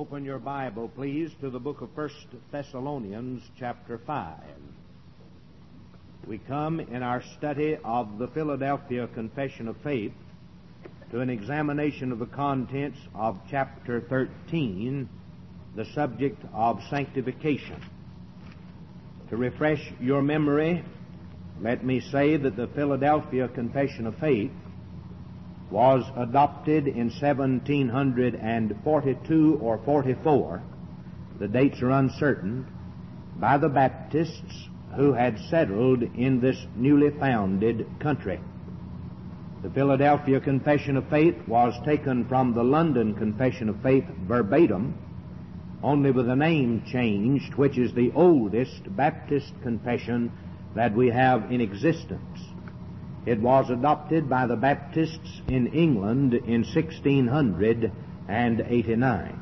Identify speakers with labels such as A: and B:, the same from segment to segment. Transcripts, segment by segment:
A: Open your Bible, please, to the book of First Thessalonians, chapter 5. We come in our study of the Philadelphia Confession of Faith to an examination of the contents of chapter 13, the subject of sanctification. To refresh your memory, let me say that the Philadelphia Confession of Faith was adopted in 1742 or 44, the dates are uncertain, by the Baptists who had settled in this newly founded country. The Philadelphia Confession of Faith was taken from the London Confession of Faith verbatim, only with a name changed, which is the oldest Baptist confession that we have in existence. It was adopted by the Baptists in England in 1689.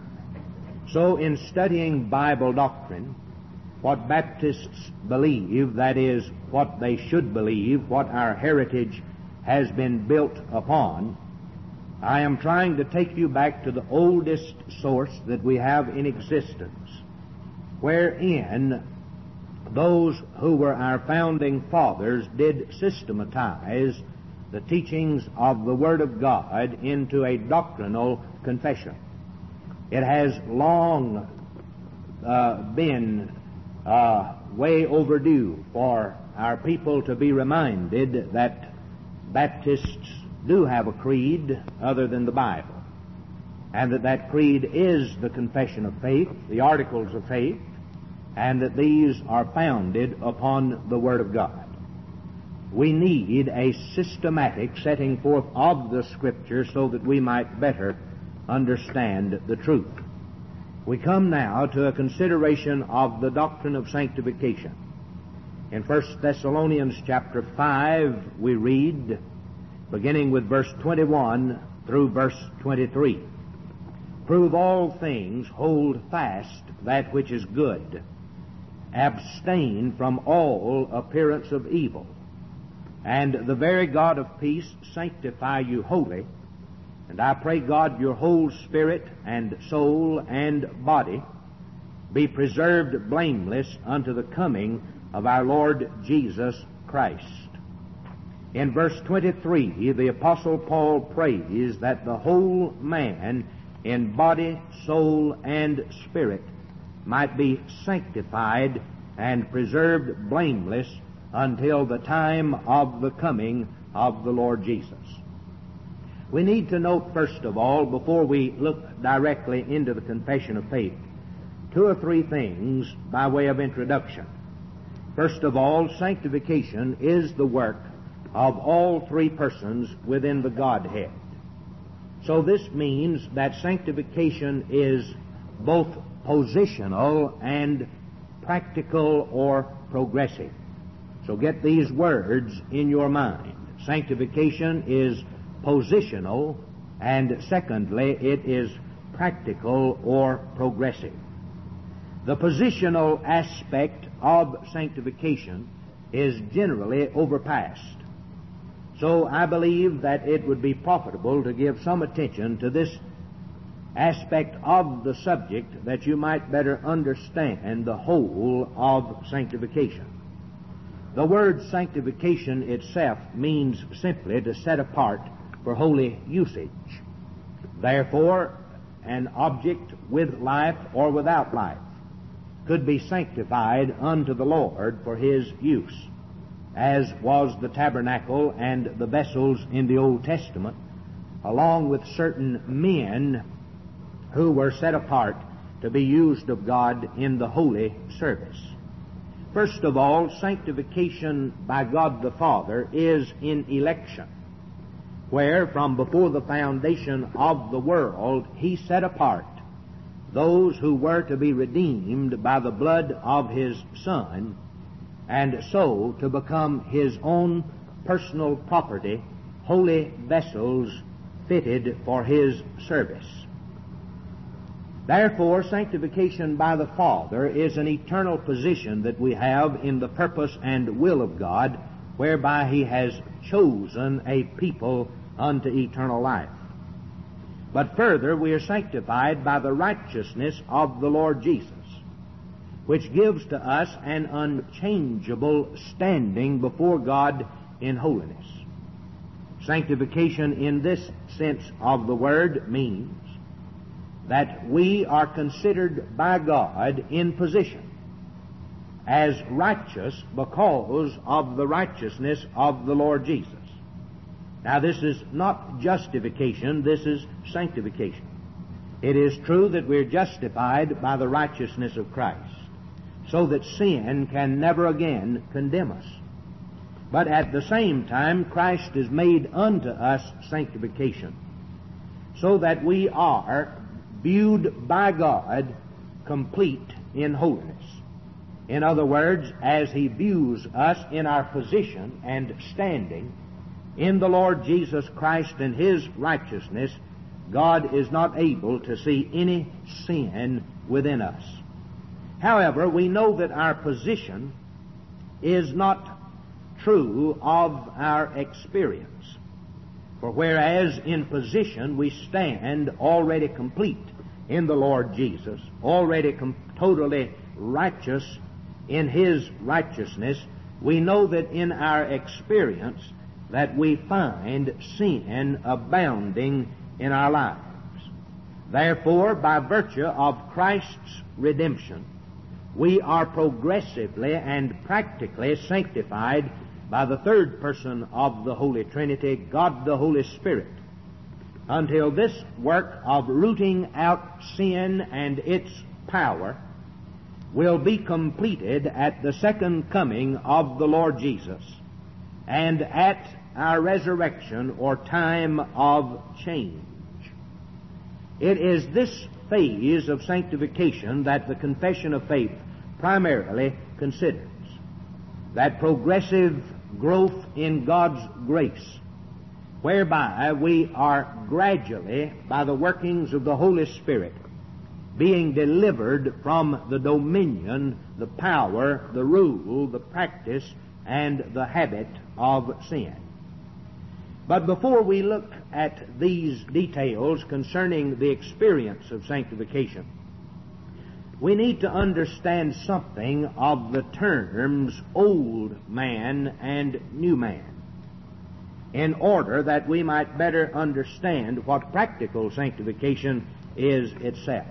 A: So, in studying Bible doctrine, what Baptists believe, that is, what they should believe, what our heritage has been built upon, I am trying to take you back to the oldest source that we have in existence, wherein those who were our founding fathers did systematize the teachings of the Word of God into a doctrinal confession. It has long uh, been uh, way overdue for our people to be reminded that Baptists do have a creed other than the Bible, and that that creed is the confession of faith, the articles of faith, and that these are founded upon the Word of God. We need a systematic setting forth of the Scripture so that we might better understand the truth. We come now to a consideration of the doctrine of sanctification. In 1 Thessalonians chapter 5 we read, beginning with verse 21 through verse 23, Prove all things, hold fast that which is good abstain from all appearance of evil. And the very God of peace sanctify you wholly. And I pray God your whole spirit and soul and body be preserved blameless unto the coming of our Lord Jesus Christ. In verse 23, the Apostle Paul prays that the whole man in body, soul, and spirit might be sanctified and preserved blameless until the time of the coming of the Lord Jesus. We need to note, first of all, before we look directly into the confession of faith, two or three things by way of introduction. First of all, sanctification is the work of all three persons within the Godhead. So this means that sanctification is both positional and practical or progressive. So get these words in your mind. Sanctification is positional, and secondly, it is practical or progressive. The positional aspect of sanctification is generally overpassed. So I believe that it would be profitable to give some attention to this aspect of the subject that you might better understand the whole of sanctification. The word sanctification itself means simply to set apart for holy usage. Therefore, an object with life or without life could be sanctified unto the Lord for His use, as was the tabernacle and the vessels in the Old Testament, along with certain men who were set apart to be used of God in the holy service. First of all, sanctification by God the Father is in election, where from before the foundation of the world He set apart those who were to be redeemed by the blood of His Son, and so to become His own personal property, holy vessels fitted for His service. Therefore, sanctification by the Father is an eternal position that we have in the purpose and will of God, whereby He has chosen a people unto eternal life. But further, we are sanctified by the righteousness of the Lord Jesus, which gives to us an unchangeable standing before God in holiness. Sanctification in this sense of the word means that we are considered by God in position as righteous because of the righteousness of the Lord Jesus. Now this is not justification, this is sanctification. It is true that we're justified by the righteousness of Christ, so that sin can never again condemn us. But at the same time, Christ is made unto us sanctification, so that we are viewed by God complete in holiness. In other words, as He views us in our position and standing in the Lord Jesus Christ and His righteousness, God is not able to see any sin within us. However, we know that our position is not true of our experience. For whereas in position we stand already complete in the Lord Jesus, already com- totally righteous in His righteousness, we know that in our experience that we find sin abounding in our lives. Therefore, by virtue of Christ's redemption, we are progressively and practically sanctified by the third person of the Holy Trinity, God the Holy Spirit, until this work of rooting out sin and its power will be completed at the second coming of the Lord Jesus and at our resurrection or time of change. It is this phase of sanctification that the confession of faith primarily considers. That progressive growth in God's grace, whereby we are gradually, by the workings of the Holy Spirit, being delivered from the dominion, the power, the rule, the practice, and the habit of sin. But before we look at these details concerning the experience of sanctification, we need to understand something of the terms old man and new man in order that we might better understand what practical sanctification is itself.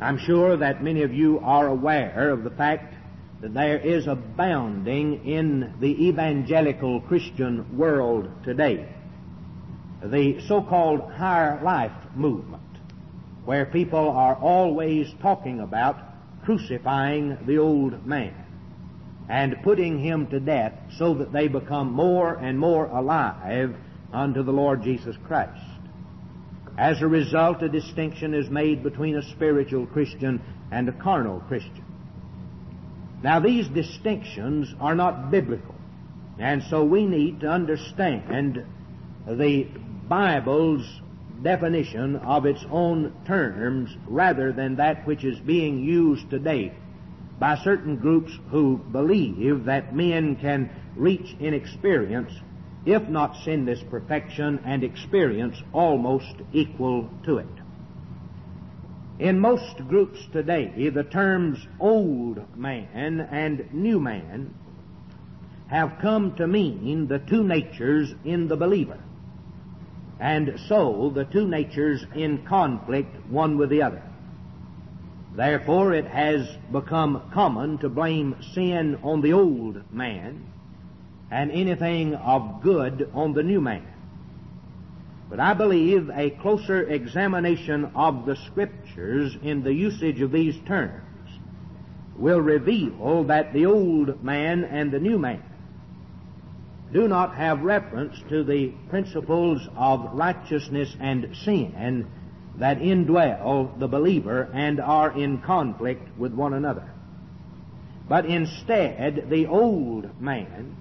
A: I'm sure that many of you are aware of the fact that there is abounding in the evangelical Christian world today the so-called higher life movement, where people are always talking about crucifying the old man and putting him to death so that they become more and more alive unto the Lord Jesus Christ. As a result, a distinction is made between a spiritual Christian and a carnal Christian. Now, these distinctions are not biblical, and so we need to understand the Bible's definition of its own terms rather than that which is being used today by certain groups who believe that men can reach in experience if not sinless perfection and experience almost equal to it. In most groups today, the terms old man and new man have come to mean the two natures in the believer. And so the two natures in conflict one with the other. Therefore, it has become common to blame sin on the old man and anything of good on the new man. But I believe a closer examination of the Scriptures in the usage of these terms will reveal that the old man and the new man do not have reference to the principles of righteousness and sin that indwell the believer and are in conflict with one another. But instead, the old man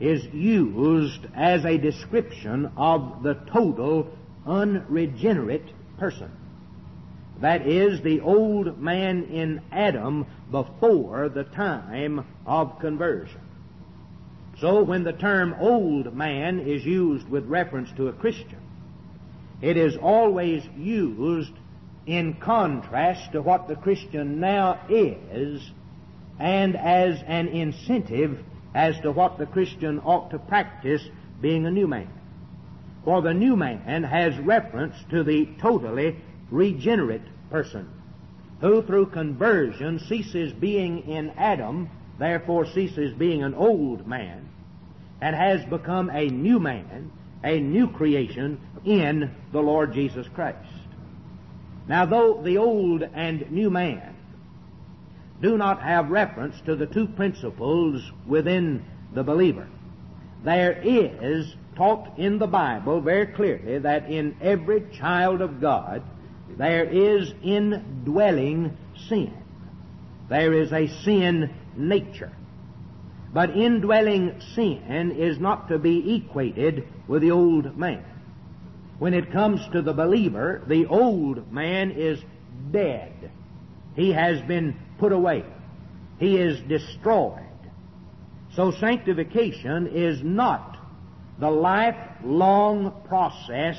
A: is used as a description of the total unregenerate person. That is, the old man in Adam before the time of conversion. So when the term old man is used with reference to a Christian, it is always used in contrast to what the Christian now is and as an incentive as to what the Christian ought to practice being a new man. For the new man has reference to the totally regenerate person, who through conversion ceases being in Adam, therefore ceases being an old man, and has become a new man, a new creation in the Lord Jesus Christ. Now, though the old and new man do not have reference to the two principles within the believer, there is taught in the Bible very clearly that in every child of God there is indwelling sin. There is a sin nature. But indwelling sin is not to be equated with the old man. When it comes to the believer, the old man is dead. He has been put away. He is destroyed. So sanctification is not the lifelong process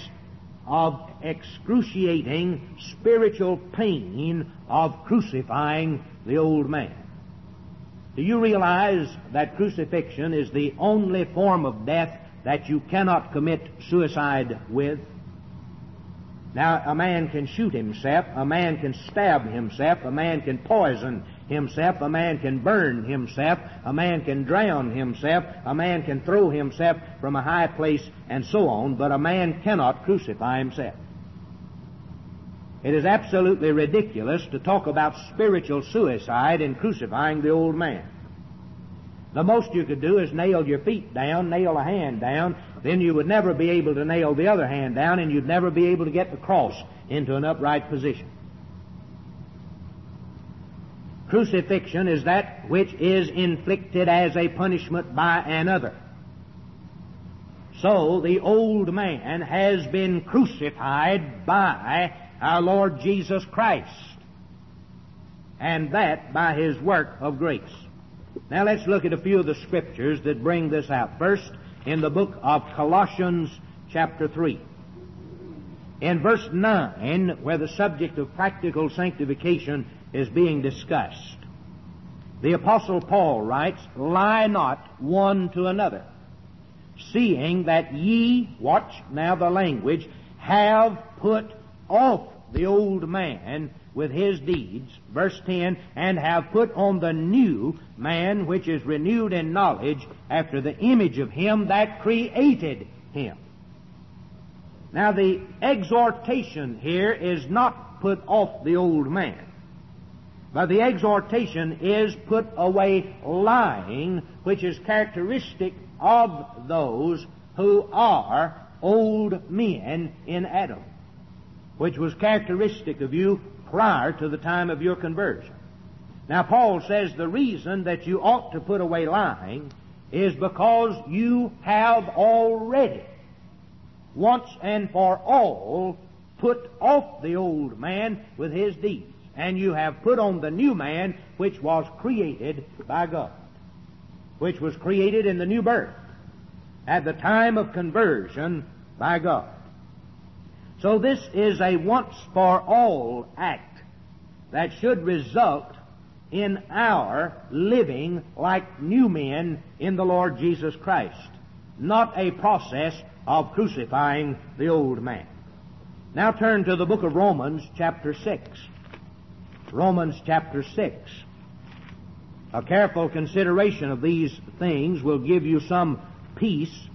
A: of excruciating spiritual pain of crucifying the old man. Do you realize that crucifixion is the only form of death that you cannot commit suicide with? Now, a man can shoot himself, a man can stab himself, a man can poison himself, a man can burn himself, a man can drown himself, a man can throw himself from a high place, and so on, but a man cannot crucify himself. It is absolutely ridiculous to talk about spiritual suicide in crucifying the old man. The most you could do is nail your feet down, nail a hand down, then you would never be able to nail the other hand down and you'd never be able to get the cross into an upright position. Crucifixion is that which is inflicted as a punishment by another. So the old man has been crucified by our Lord Jesus Christ. And that by His work of grace. Now let's look at a few of the scriptures that bring this out. First, in the book of Colossians chapter 3. In verse 9, where the subject of practical sanctification is being discussed, the Apostle Paul writes, Lie not one to another, seeing that ye, watch now the language, have put off the old man with his deeds, verse 10, and have put on the new man which is renewed in knowledge after the image of him that created him. Now the exhortation here is not put off the old man. But the exhortation is put away lying, which is characteristic of those who are old men in Adam, which was characteristic of you prior to the time of your conversion. Now, Paul says the reason that you ought to put away lying is because you have already, once and for all, put off the old man with his deeds, and you have put on the new man which was created by God, which was created in the new birth at the time of conversion by God. So this is a once for all act that should result in our living like new men in the Lord Jesus Christ, not a process of crucifying the old man. Now turn to the book of Romans chapter 6. Romans chapter 6. A careful consideration of these things will give you some peace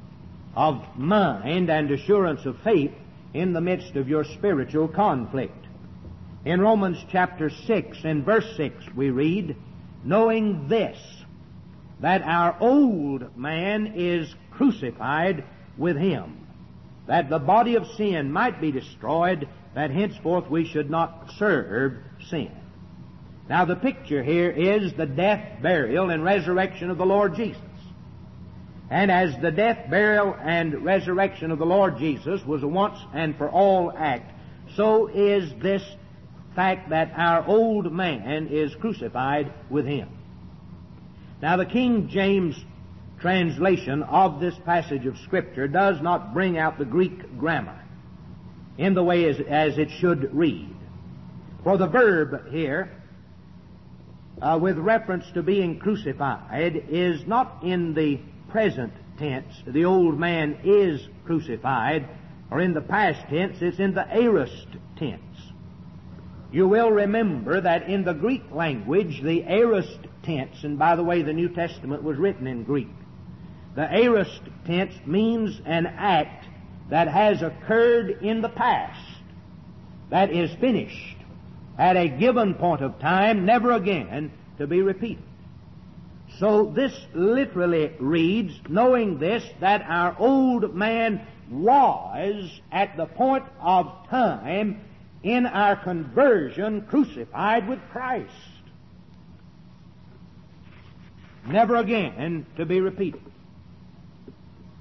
A: of mind and assurance of faith in the midst of your spiritual conflict. In Romans chapter 6 and verse 6 we read, knowing this, that our old man is crucified with him, that the body of sin might be destroyed, that henceforth we should not serve sin. Now the picture here is the death, burial, and resurrection of the Lord Jesus. And as the death, burial, and resurrection of the Lord Jesus was a once and for all act, so is this fact that our old man is crucified with him. Now the King James translation of this passage of Scripture does not bring out the Greek grammar. in the way as, as it should read. For the verb here, uh, with reference to being crucified, is not in the present tense. The old man is crucified, or in the past tense, it's in the aorist tense. You will remember that in the Greek language, the aorist tense, and by the way, the New Testament was written in Greek. The aorist tense means an act that has occurred in the past, that is finished at a given point of time, never again to be repeated. So this literally reads, knowing this, that our old man was at the point of time in our conversion crucified with Christ. Never again to be repeated.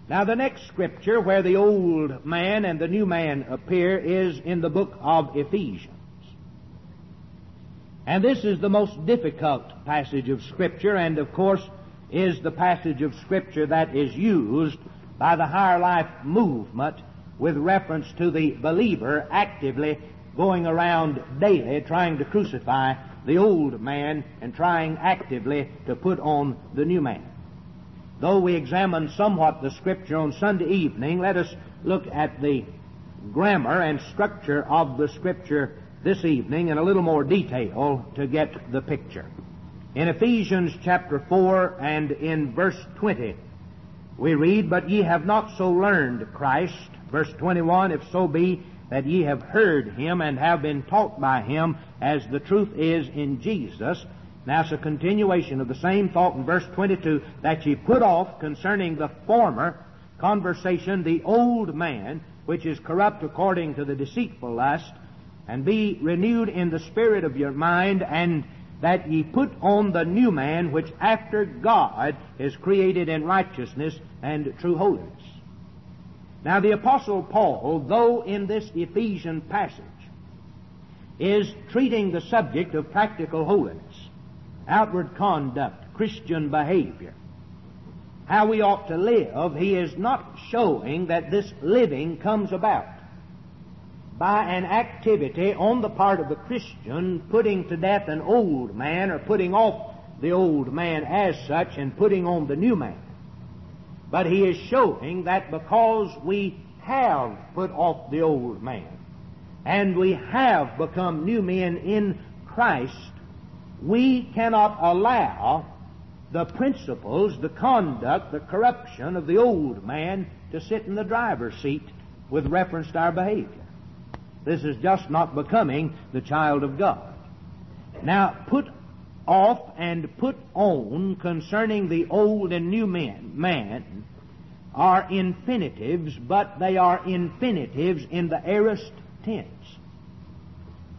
A: Now the next scripture where the old man and the new man appear is in the book of Ephesians. And this is the most difficult passage of scripture and of course is the passage of scripture that is used by the higher life movement with reference to the believer actively going around daily trying to crucify the old man and trying actively to put on the new man. Though we examine somewhat the scripture on Sunday evening, let us look at the grammar and structure of the scripture this evening in a little more detail to get the picture. In Ephesians chapter 4 and in verse 20, we read, But ye have not so learned Christ. Verse 21, If so be that ye have heard him and have been taught by him as the truth is in Jesus. Now it's a continuation of the same thought in verse 22 that ye put off concerning the former conversation the old man, which is corrupt according to the deceitful lust, and be renewed in the spirit of your mind, and that ye put on the new man, which after God is created in righteousness and true holiness. Now the apostle Paul, though in this Ephesian passage, is treating the subject of practical holiness, outward conduct, Christian behavior, how we ought to live, he is not showing that this living comes about by an activity on the part of the Christian putting to death an old man or putting off the old man as such and putting on the new man. But he is showing that because we have put off the old man and we have become new men in Christ, we cannot allow the principles, the conduct, the corruption of the old man to sit in the driver's seat with reference to our behavior. This is just not becoming the child of God. Now, put off and put on concerning the old and new man, man are infinitives, but they are infinitives in the aorist tense.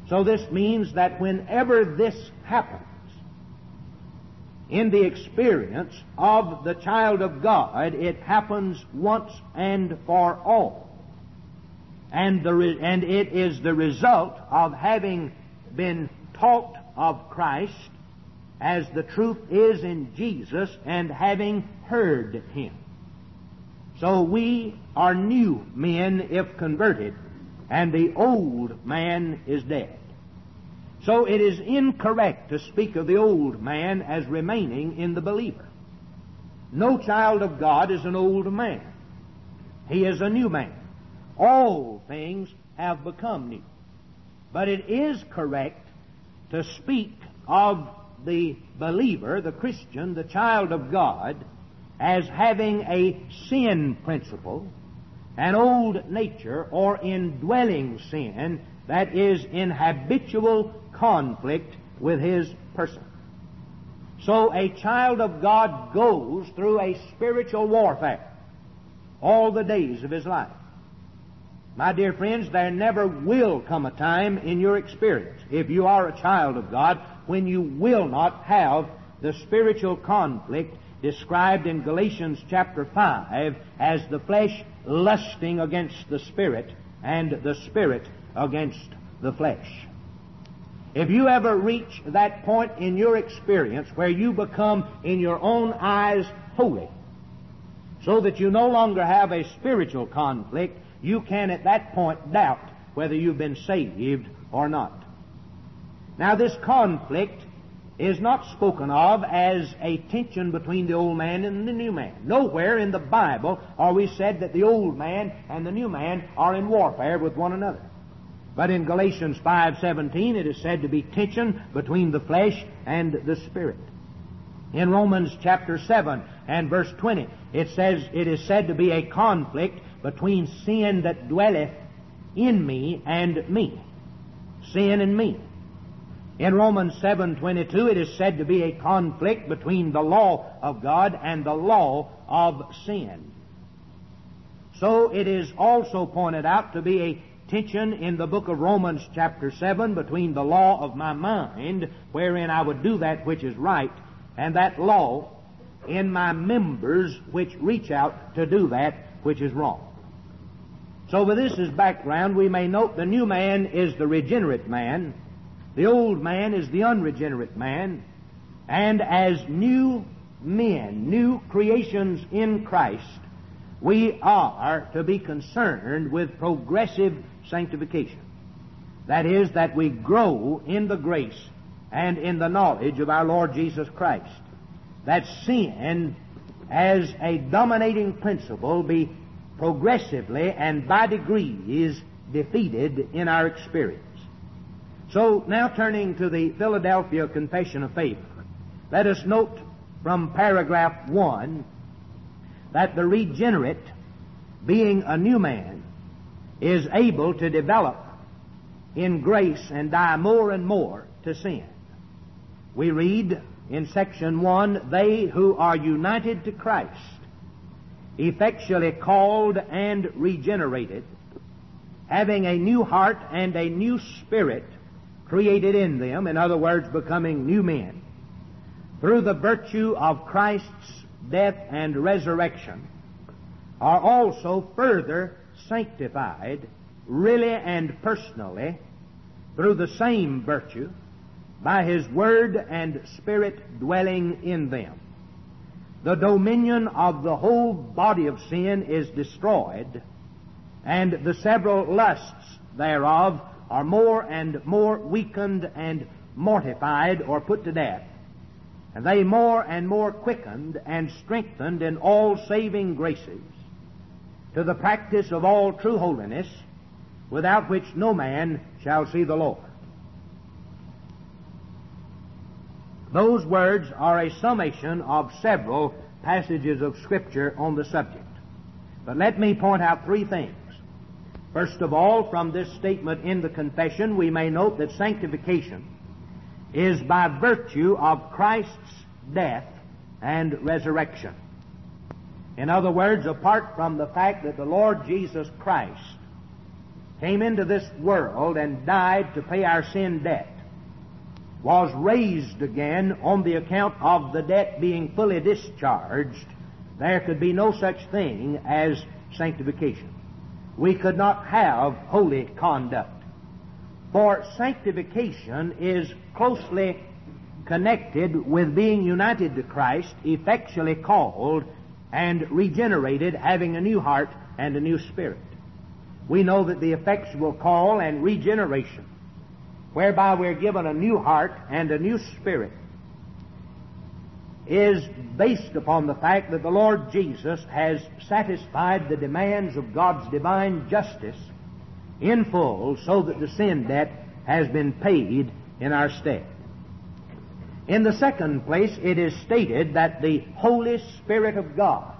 A: So this means that whenever this happens in the experience of the child of God, it happens once and for all. And, the and it is the result of having been taught of Christ as the truth is in Jesus and having heard Him. So we are new men if converted, and the old man is dead. So it is incorrect to speak of the old man as remaining in the believer. No child of God is an old man. He is a new man. All things have become new. But it is correct to speak of the believer, the Christian, the child of God, as having a sin principle, an old nature or indwelling sin that is in habitual conflict with his person. So a child of God goes through a spiritual warfare all the days of his life. My dear friends, there never will come a time in your experience, if you are a child of God, when you will not have the spiritual conflict described in Galatians chapter 5 as the flesh lusting against the spirit and the spirit against the flesh. If you ever reach that point in your experience where you become in your own eyes holy, so that you no longer have a spiritual conflict, you can at that point doubt whether you've been saved or not. Now this conflict is not spoken of as a tension between the old man and the new man. Nowhere in the Bible are we said that the old man and the new man are in warfare with one another. But in Galatians 5:17 it is said to be tension between the flesh and the spirit. In Romans chapter 7 and verse 20 it says it is said to be a conflict between sin that dwelleth in me and me. Sin and me. In Romans 7:22 it is said to be a conflict between the law of God and the law of sin. So it is also pointed out to be a tension in the book of Romans chapter 7 between the law of my mind, wherein I would do that which is right, and that law in my members which reach out to do that which is wrong. So with this as background, we may note the new man is the regenerate man, the old man is the unregenerate man, and as new men, new creations in Christ, we are to be concerned with progressive sanctification. That is, that we grow in the grace and in the knowledge of our Lord Jesus Christ. That sin, as a dominating principle, be progressively and by degrees defeated in our experience. So now turning to the Philadelphia Confession of Faith, let us note from paragraph 1 that the regenerate, being a new man, is able to develop in grace and die more and more to sin. We read in section 1, they who are united to Christ, effectually called and regenerated, having a new heart and a new spirit, created in them, in other words, becoming new men, through the virtue of Christ's death and resurrection, are also further sanctified, really and personally, through the same virtue, by His Word and Spirit dwelling in them. The dominion of the whole body of sin is destroyed, and the several lusts thereof are more and more weakened and mortified or put to death. And they more and more quickened and strengthened in all saving graces to the practice of all true holiness, without which no man shall see the Lord. Those words are a summation of several passages of Scripture on the subject. But let me point out three things. First of all, from this statement in the confession, we may note that sanctification is by virtue of Christ's death and resurrection. In other words, apart from the fact that the Lord Jesus Christ came into this world and died to pay our sin debt, was raised again on the account of the debt being fully discharged, there could be no such thing as sanctification we could not have holy conduct. For sanctification is closely connected with being united to Christ, effectually called, and regenerated, having a new heart and a new spirit. We know that the effectual call and regeneration, whereby we're given a new heart and a new spirit, is based upon the fact that the Lord Jesus has satisfied the demands of God's divine justice in full so that the sin debt has been paid in our stead. In the second place, it is stated that the Holy Spirit of God,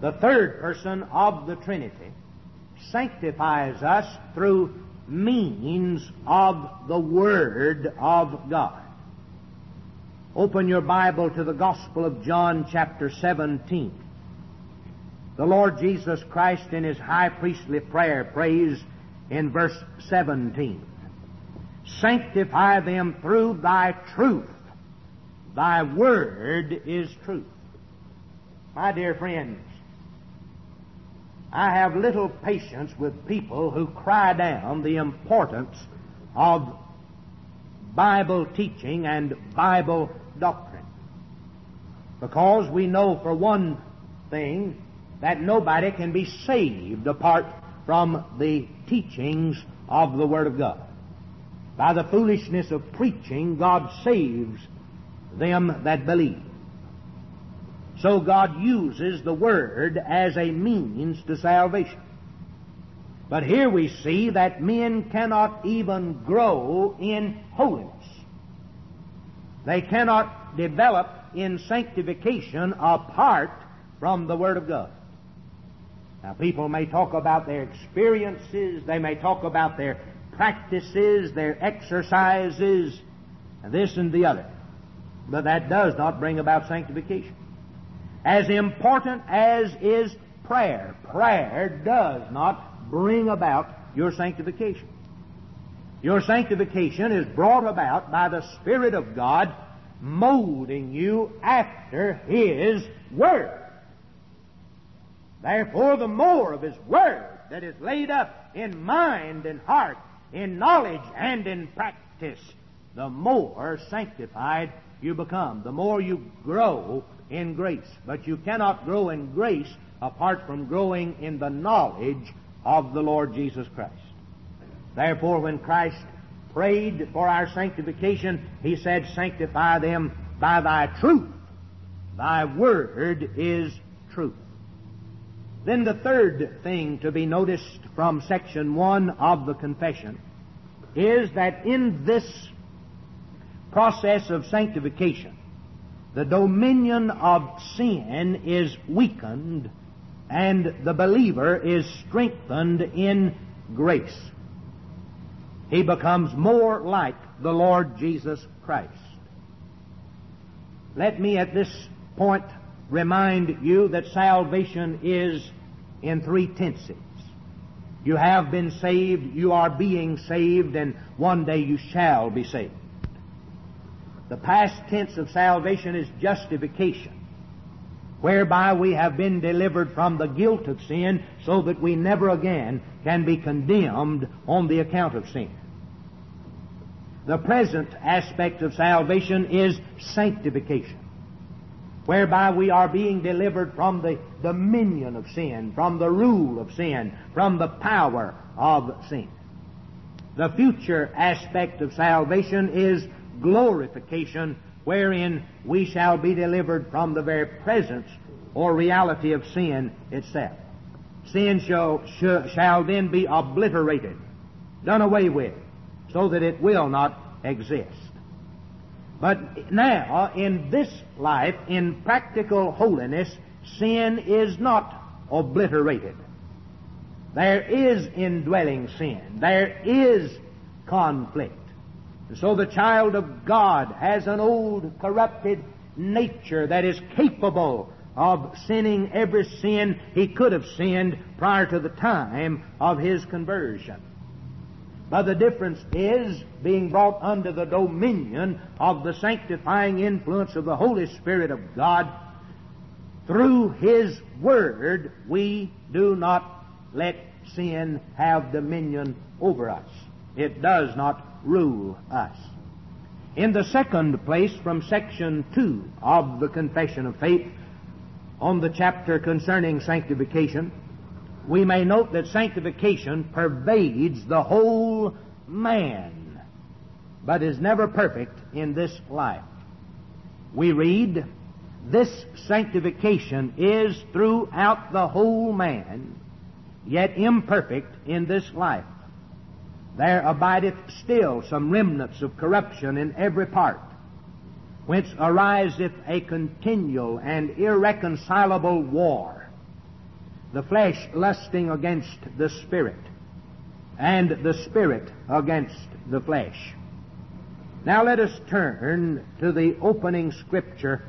A: the third person of the Trinity, sanctifies us through means of the Word of God. Open your Bible to the Gospel of John chapter 17. The Lord Jesus Christ in His high priestly prayer prays in verse 17, Sanctify them through Thy truth. Thy word is truth. My dear friends, I have little patience with people who cry down the importance of Bible teaching and Bible doctrine. Because we know for one thing that nobody can be saved apart from the teachings of the Word of God. By the foolishness of preaching, God saves them that believe. So God uses the Word as a means to salvation. But here we see that men cannot even grow in holiness. They cannot develop in sanctification apart from the Word of God. Now, people may talk about their experiences, they may talk about their practices, their exercises, this and the other. But that does not bring about sanctification. As important as is prayer, prayer does not bring about your sanctification. Your sanctification is brought about by the Spirit of God molding you after His Word. Therefore, the more of His Word that is laid up in mind and heart, in knowledge and in practice, the more sanctified you become, the more you grow in grace. But you cannot grow in grace apart from growing in the knowledge of the Lord Jesus Christ. Therefore, when Christ prayed for our sanctification, He said, Sanctify them by Thy truth. Thy word is truth. Then the third thing to be noticed from section one of the confession is that in this process of sanctification, the dominion of sin is weakened and the believer is strengthened in grace. He becomes more like the Lord Jesus Christ. Let me at this point remind you that salvation is in three tenses. You have been saved, you are being saved, and one day you shall be saved. The past tense of salvation is justification, whereby we have been delivered from the guilt of sin so that we never again can be condemned on the account of sin. The present aspect of salvation is sanctification whereby we are being delivered from the dominion of sin, from the rule of sin, from the power of sin. The future aspect of salvation is glorification, wherein we shall be delivered from the very presence or reality of sin itself. Sin shall, shall then be obliterated, done away with, so that it will not exist. But now, in this life, in practical holiness, sin is not obliterated. There is indwelling sin. There is conflict. And so the child of God has an old corrupted nature that is capable of sinning every sin he could have sinned prior to the time of his conversion. But the difference is being brought under the dominion of the sanctifying influence of the Holy Spirit of God. Through His Word, we do not let sin have dominion over us. It does not rule us. In the second place, from section 2 of the Confession of Faith, on the chapter concerning sanctification, we may note that sanctification pervades the whole man, but is never perfect in this life. We read, This sanctification is throughout the whole man, yet imperfect in this life. There abideth still some remnants of corruption in every part, whence ariseth a continual and irreconcilable war the flesh lusting against the spirit, and the spirit against the flesh. Now let us turn to the opening scripture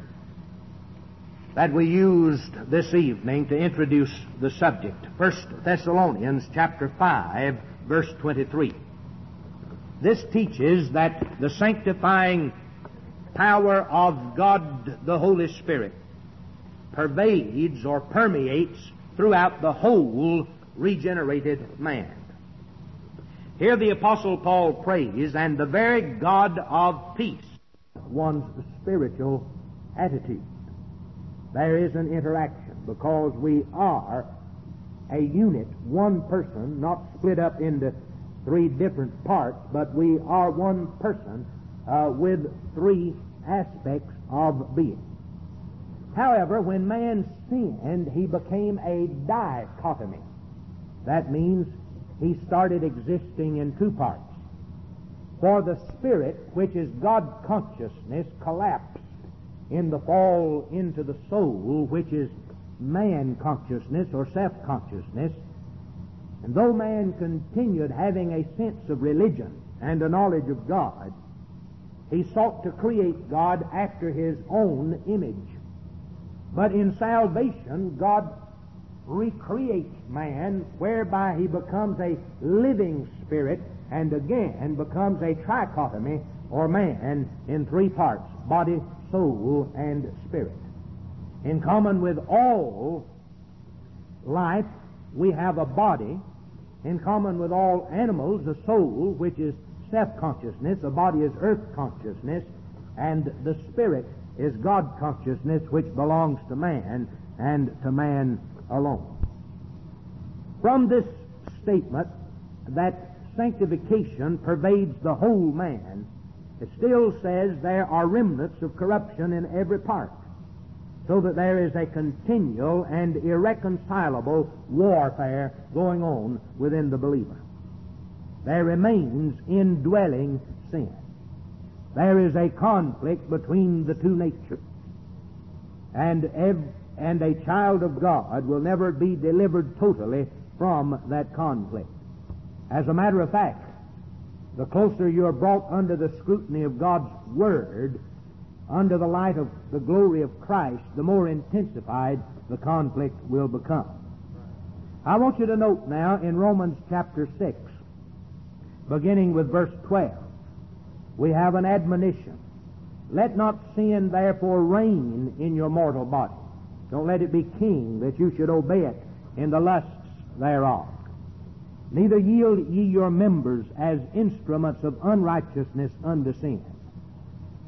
A: that we used this evening to introduce the subject. 1 Thessalonians chapter 5 verse 23. This teaches that the sanctifying power of God the Holy Spirit pervades or permeates throughout the whole regenerated man. Here the Apostle Paul prays, and the very God of peace, one's spiritual attitude. There is an interaction because we are a unit, one person, not split up into three different parts, but we are one person uh, with three aspects of being. However, when man sinned, he became a dichotomy. That means he started existing in two parts. For the spirit, which is God consciousness, collapsed in the fall into the soul, which is man consciousness or self consciousness. And though man continued having a sense of religion and a knowledge of God, he sought to create God after his own image. But in salvation, God recreates man whereby he becomes a living spirit and again becomes a trichotomy or man in three parts body, soul, and spirit. In common with all life, we have a body. In common with all animals, a soul, which is self-consciousness, a body is earth consciousness, and the spirit is God consciousness, which belongs to man and to man alone. From this statement that sanctification pervades the whole man, it still says there are remnants of corruption in every part, so that there is a continual and irreconcilable warfare going on within the believer. There remains indwelling sin. There is a conflict between the two natures. And, ev- and a child of God will never be delivered totally from that conflict. As a matter of fact, the closer you are brought under the scrutiny of God's Word, under the light of the glory of Christ, the more intensified the conflict will become. I want you to note now in Romans chapter 6, beginning with verse 12, we have an admonition. Let not sin therefore reign in your mortal body. Don't let it be king that you should obey it in the lusts thereof. Neither yield ye your members as instruments of unrighteousness unto sin,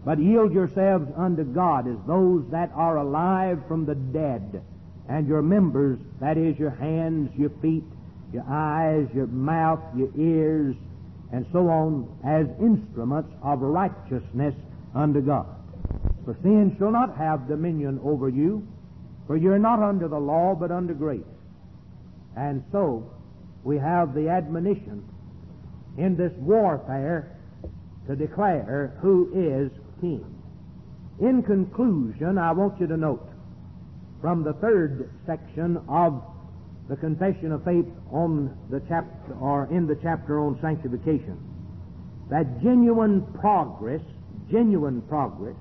A: but yield yourselves unto God as those that are alive from the dead, and your members, that is your hands, your feet, your eyes, your mouth, your ears, and so on, as instruments of righteousness unto God. For sin shall not have dominion over you, for you're not under the law, but under grace. And so, we have the admonition in this warfare to declare who is king. In conclusion, I want you to note from the third section of the confession of faith on the chapter or in the chapter on sanctification that genuine progress, genuine progress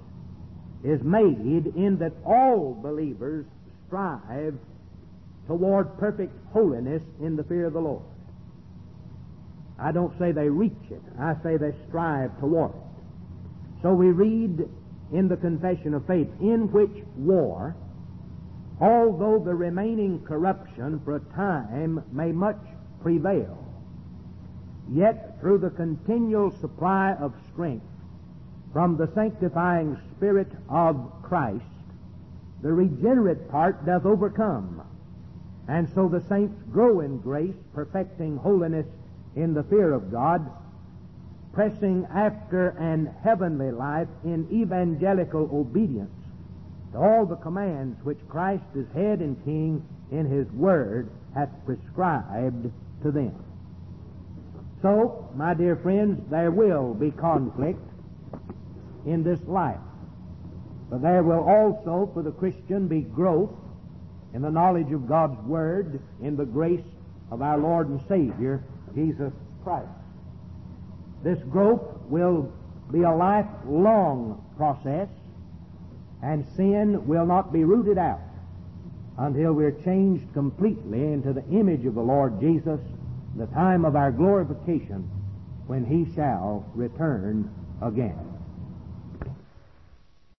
A: is made in that all believers strive toward perfect holiness in the fear of the Lord. I don't say they reach it. I say they strive toward it. So we read in the confession of faith, in which war, although the remaining corruption for a time may much prevail, yet through the continual supply of strength from the sanctifying Spirit of Christ, the regenerate part doth overcome. And so the saints grow in grace, perfecting holiness in the fear of God, pressing after an heavenly life in evangelical obedience to all the commands which Christ as head and king in his word hath prescribed to them. So, my dear friends, there will be conflict in this life. But there will also, for the Christian, be growth in the knowledge of God's Word, in the grace of our Lord and Savior, Jesus Christ. This growth will be a lifelong process, and sin will not be rooted out until we're changed completely into the image of the Lord Jesus, the time of our glorification, when He shall return again.